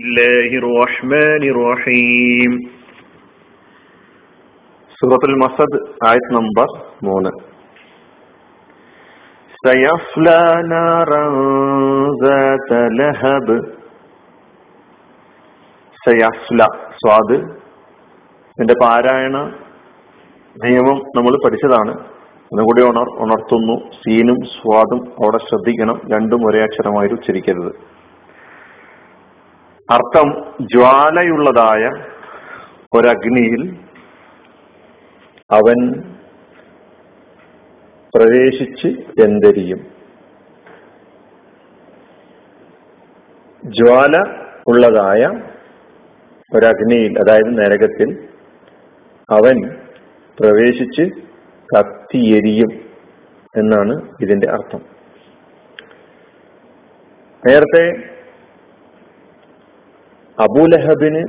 الله الرحمن الرحيم സൂറത്തുൽ മസദ് ആയത് നമ്പർ മൂന്ന് سيصلى نارا ذات لهب സയസ്ല സ്വാദ് ഇതിന്റെ പാരായണ നിയമം നമ്മൾ പഠിച്ചതാണ് ഒന്നുകൂടി ഉണർ ഉണർത്തുന്നു സീനും സ്വാദും അവിടെ ശ്രദ്ധിക്കണം രണ്ടും ഒരേ അക്ഷരമായി ഉച്ചരിക്കരുത് അർത്ഥം ജ്വാലയുള്ളതായ ഒരഗ്നിയിൽ അവൻ പ്രവേശിച്ച് എന്തരിയും. ജ്വാല ഉള്ളതായ ഒരഗ്നിയിൽ അതായത് നരകത്തിൽ അവൻ പ്രവേശിച്ച് കത്തിയെരിയും എന്നാണ് ഇതിന്റെ അർത്ഥം. നേരത്തെ അബൂലഹബിന്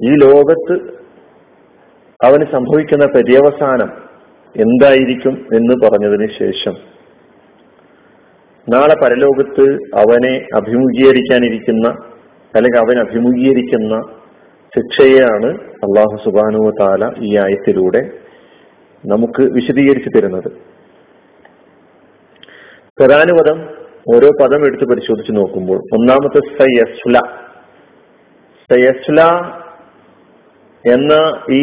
ഈ ലോകത്ത് അവന് സംഭവിക്കുന്ന പര്യവസാനം എന്തായിരിക്കും എന്ന് പറഞ്ഞതിന് ശേഷം നാളെ പരലോകത്ത് അവനെ അഭിമുഖീകരിക്കാനിരിക്കുന്ന അല്ലെങ്കിൽ അവൻ അഭിമുഖീകരിക്കുന്ന ശിക്ഷയെയാണ് അള്ളാഹു സുബാനു താല ഈ ആയത്തിലൂടെ നമുക്ക് വിശദീകരിച്ചു തരുന്നത്. പ്രധാനപദം ഓരോ പദം എടുത്ത് പരിശോധിച്ച് നോക്കുമ്പോൾ ഒന്നാമത്തെ സയസ്ല സയസ്ല എന്ന ഈ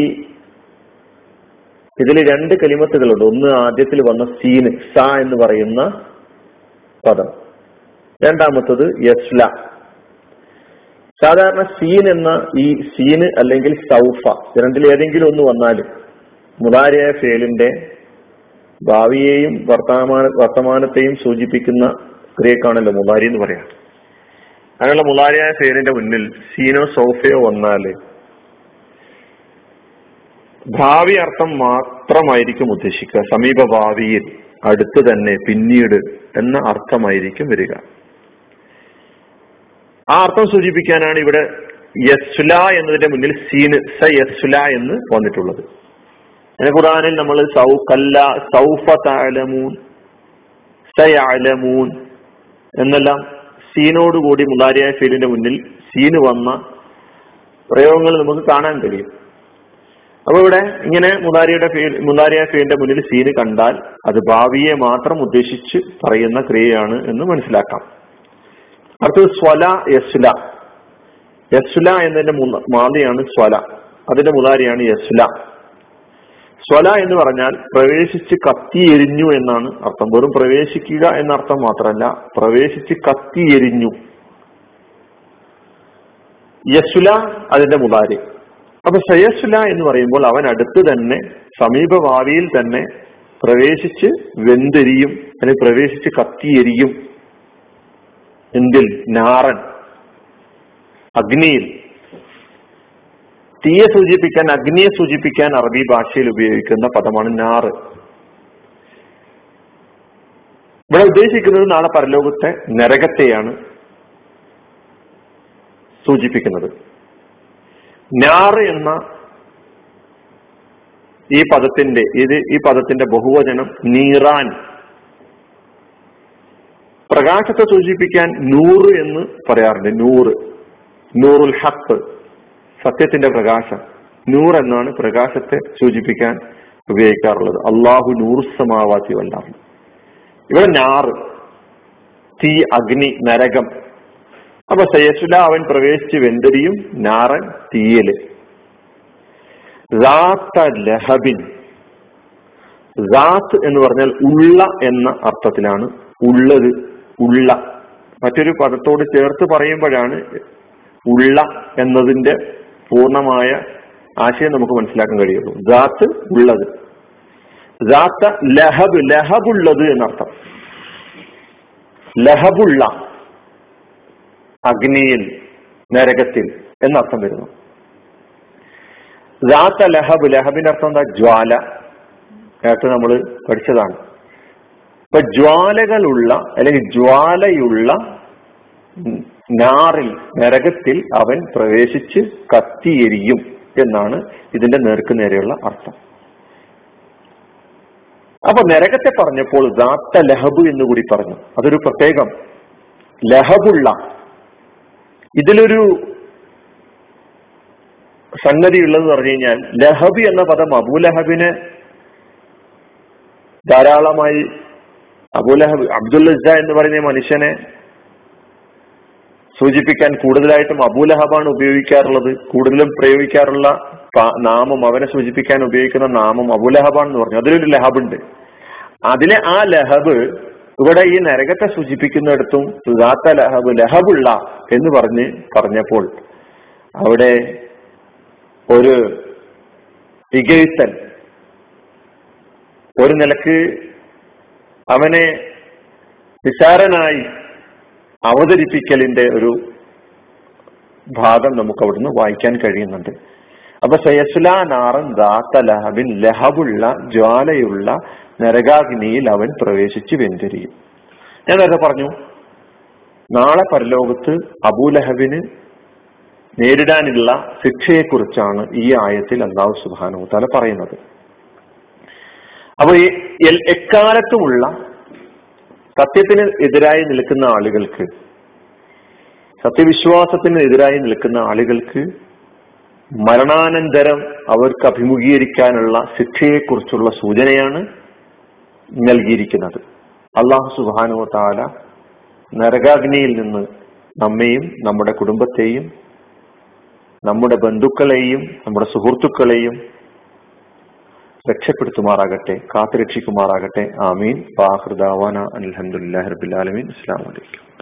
ഇതിൽ രണ്ട് കലിമത്തുകളുണ്ട്. ഒന്ന് ആദ്യത്തിൽ വന്ന സീന് സ എന്ന് പറയുന്ന പദം. രണ്ടാമത്തത് യസ്ല. സാധാരണ സീൻ എന്ന ഈ സീന് അല്ലെങ്കിൽ സൗഫ രണ്ടിൽ ഏതെങ്കിലും ഒന്ന് വന്നാലും മുതാരിയായ ഫേലിന്റെ ഭാവിയെയും വർത്തമാന വർത്തമാനത്തെയും സൂചിപ്പിക്കുന്ന ക്രിയക്കാണല്ലോ മുതാരി എന്ന് പറയാം അങ്ങനെയുള്ള മുതാരിയായ ഫേലിന്റെ മുന്നിൽ സീനോ സോഫയോ വന്നാൽ ഭാവി അർത്ഥം മാത്രമായിരിക്കും ഉദ്ദേശിക്കുക. സമീപ ഭാവിയിൽ അടുത്ത് തന്നെ പിന്നീട് എന്ന അർത്ഥമായിരിക്കും വരിക. ആ അർത്ഥം സൂചിപ്പിക്കാനാണ് ഇവിടെ യസ്ല എന്നതിന്റെ മുന്നിൽ സീന് സ യസ്ല എന്ന് വന്നിട്ടുള്ളത്. അതിന് ഖുറാനിൽ നമ്മൾ സൗ സൗഫ താലമൂൻ സയാലമൂൻ എന്നെല്ലാം സീനോട് കൂടി മുതാരിയായ ഫീലിന്റെ മുന്നിൽ സീന് വന്ന പ്രയോഗങ്ങൾ നമുക്ക് കാണാൻ കഴിയും. അപ്പൊ ഇവിടെ ഇങ്ങനെ മുതാരിയുടെ ഫീൽ മുതാരിയ ഫീലിന്റെ മുന്നിൽ സീന് കണ്ടാൽ അത് ഭാവിയെ മാത്രം ഉദ്ദേശിച്ച് പറയുന്ന ക്രിയയാണ് എന്ന് മനസ്സിലാക്കാം. അടുത്തത് സ്വല യസ്ല. യസ്ല എന്നതിന്റെ മാതിയാണ് സ്വല. അതിന്റെ മുതാരിയാണ് യസ്ല. സ്വല എന്ന് പറഞ്ഞാൽ പ്രവേശിച്ച് കത്തി എരിഞ്ഞു എന്നാണ് അർത്ഥം. വെറും പ്രവേശിക്കുക എന്ന അർത്ഥം മാത്രമല്ല പ്രവേശിച്ച് കത്തി എരിഞ്ഞു. യസുല അതിന്റെ മുതാരി. അപ്പൊ സയസുല എന്ന് പറയുമ്പോൾ അവൻ അടുത്ത് തന്നെ സമീപഭാവിയിൽ തന്നെ പ്രവേശിച്ച് വെന്തെരിയും അല്ലെങ്കിൽ പ്രവേശിച്ച് കത്തിയെരിയും എന്തിൽ? നാറൻ. അഗ്നിയിൽ. തീയെ സൂചിപ്പിക്കാൻ അഗ്നിയെ സൂചിപ്പിക്കാൻ അറബി ഭാഷയിൽ ഉപയോഗിക്കുന്ന പദമാണ് നാറ്. ഇവിടെ ഉദ്ദേശിക്കുന്നത് നാളെ പരലോകത്തെ നരകത്തെയാണ് സൂചിപ്പിക്കുന്നത്. നാറ് എന്ന ഈ പദത്തിന്റെ ഇത് ഈ പദത്തിന്റെ ബഹുവചനം നീറാൻ. പ്രകാശത്തെ സൂചിപ്പിക്കാൻ നൂറ് എന്ന് പറയാറുണ്ട് നൂറ്. നൂറുൽ ഹത്ത് സത്യത്തിന്റെ പ്രകാശം. നൂർ എന്നാണ് പ്രകാശത്തെ സൂചിപ്പിക്കാൻ ഉപയോഗിക്കാറുള്ളത്. അള്ളാഹു നൂറുസമാവാത്തി വല്ലാഹു ഇവിടെ ഞാറ് തീ അഗ്നി നരകം. അപ്പൊ സയസുല അവൻ പ്രവേശിച്ച് വെന്തരിയും നാറൻ തീയൽ. ലഹബിൻ. റാത്ത് എന്ന് പറഞ്ഞാൽ ഉള്ള എന്ന അർത്ഥത്തിലാണ്. ഉള്ളത് ഉള്ള. മറ്റൊരു പദത്തോട് ചേർത്ത് പറയുമ്പോഴാണ് ഉള്ള എന്നതിന്റെ പൂർണമായ ആശയം നമുക്ക് മനസ്സിലാക്കാൻ കഴിയുള്ളൂ. ജാത്ത് ഉള്ളത്. ജാത്ത ലഹബ് ലഹബുള്ളത് എന്നർത്ഥം. ലഹബുള്ള അഗ്നിയിൽ നരകത്തിൽ എന്നർത്ഥം വരുന്നു. ജാത്ത ലഹബ് ലഹബിന്റെ അർത്ഥം എന്താ? ജ്വാല. നേരത്തെ നമ്മൾ പഠിച്ചതാണ്. ഇപ്പൊ ജ്വാലകളുള്ള അല്ലെങ്കിൽ ജ്വാലയുള്ള നാറിൽ നരകത്തിൽ അവൻ പ്രവേശിച്ച് കത്തിയെരിയും എന്നാണ് ഇതിന്റെ നേർക്ക് നേരെയുള്ള അർത്ഥം. അപ്പൊ നരകത്തെ പറഞ്ഞപ്പോൾ ദാത്ത ലഹബ് എന്ന് കൂടി പറഞ്ഞു. അതൊരു പ്രത്യേകം. ലഹബുള്ള. ഇതിലൊരു സംഗതി ഉള്ളതെന്ന് പറഞ്ഞു കഴിഞ്ഞാൽ ലഹബ് എന്ന പദം അബുലഹബിന് ധാരാളമായി അബൂലഹബ് അബ്ദുൽ എന്ന് പറയുന്ന മനുഷ്യനെ സൂചിപ്പിക്കാൻ കൂടുതലായിട്ടും അബൂലഹബാണ് ഉപയോഗിക്കാറുള്ളത്. കൂടുതലും പ്രയോഗിക്കാറുള്ള നാമം അവനെ സൂചിപ്പിക്കാൻ ഉപയോഗിക്കുന്ന നാമം അബുലഹബാണെന്ന് പറഞ്ഞു. അതിലൊരു ലഹബ് ഉണ്ട് അതിലെ ആ ലഹബ് ഇവിടെ ഈ നരകത്തെ സൂചിപ്പിക്കുന്നിടത്തും സുദാത്ത ലഹബ് ലഹബുള്ള എന്ന് പറഞ്ഞ് പറഞ്ഞപ്പോൾ അവിടെ ഒരു ഇകഴ്ത്തൽ ഒരു നിലയ്ക്ക് അവനെ വിചാരനായി അവതരിപ്പിക്കലിന്റെ ഒരു ഭാഗം നമുക്ക് അവിടുന്ന് വായിക്കാൻ കഴിയുന്നുണ്ട്. അപ്പൊ സയസ്ല നാറൻ ദാത്ത ലഹബുള്ള ജ്വാലയുള്ള നരകാഗ്നിയിൽ അവൻ പ്രവേശിച്ച് വെന്തിരിയും. ഞാൻ നേരത്തെ പറഞ്ഞു നാളെ പരലോകത്ത് അബൂലഹബിന് നേരിടാനുള്ള ശിക്ഷയെക്കുറിച്ചാണ് ഈ ആയത്തിൽ അള്ളാഹു സുബാനു തല പറയുന്നത്. അപ്പൊ എക്കാലത്തുമുള്ള സത്യത്തിന് എതിരായി നിൽക്കുന്ന ആളുകൾക്ക് സത്യവിശ്വാസത്തിന് എതിരായി നിൽക്കുന്ന ആളുകൾക്ക് മരണാനന്തരം അവർക്ക് അഭിമുഖീകരിക്കാനുള്ള ശിക്ഷയെക്കുറിച്ചുള്ള സൂചനയാണ് നൽകിയിരിക്കുന്നത്. അള്ളാഹു സുബാനോ താല നരകാഗ്നിയിൽ നിന്ന് നമ്മെയും നമ്മുടെ കുടുംബത്തെയും നമ്മുടെ ബന്ധുക്കളെയും നമ്മുടെ സുഹൃത്തുക്കളെയും രക്ഷപ്പെടുത്തുമാറാകട്ടെ കാത്തുരക്ഷിക്കുമാറാകട്ടെ. ആമീൻ. ബാഹൃദാവാന അലഹമുല്ലാ റബിൻ അസ്സാം വലൈക്കും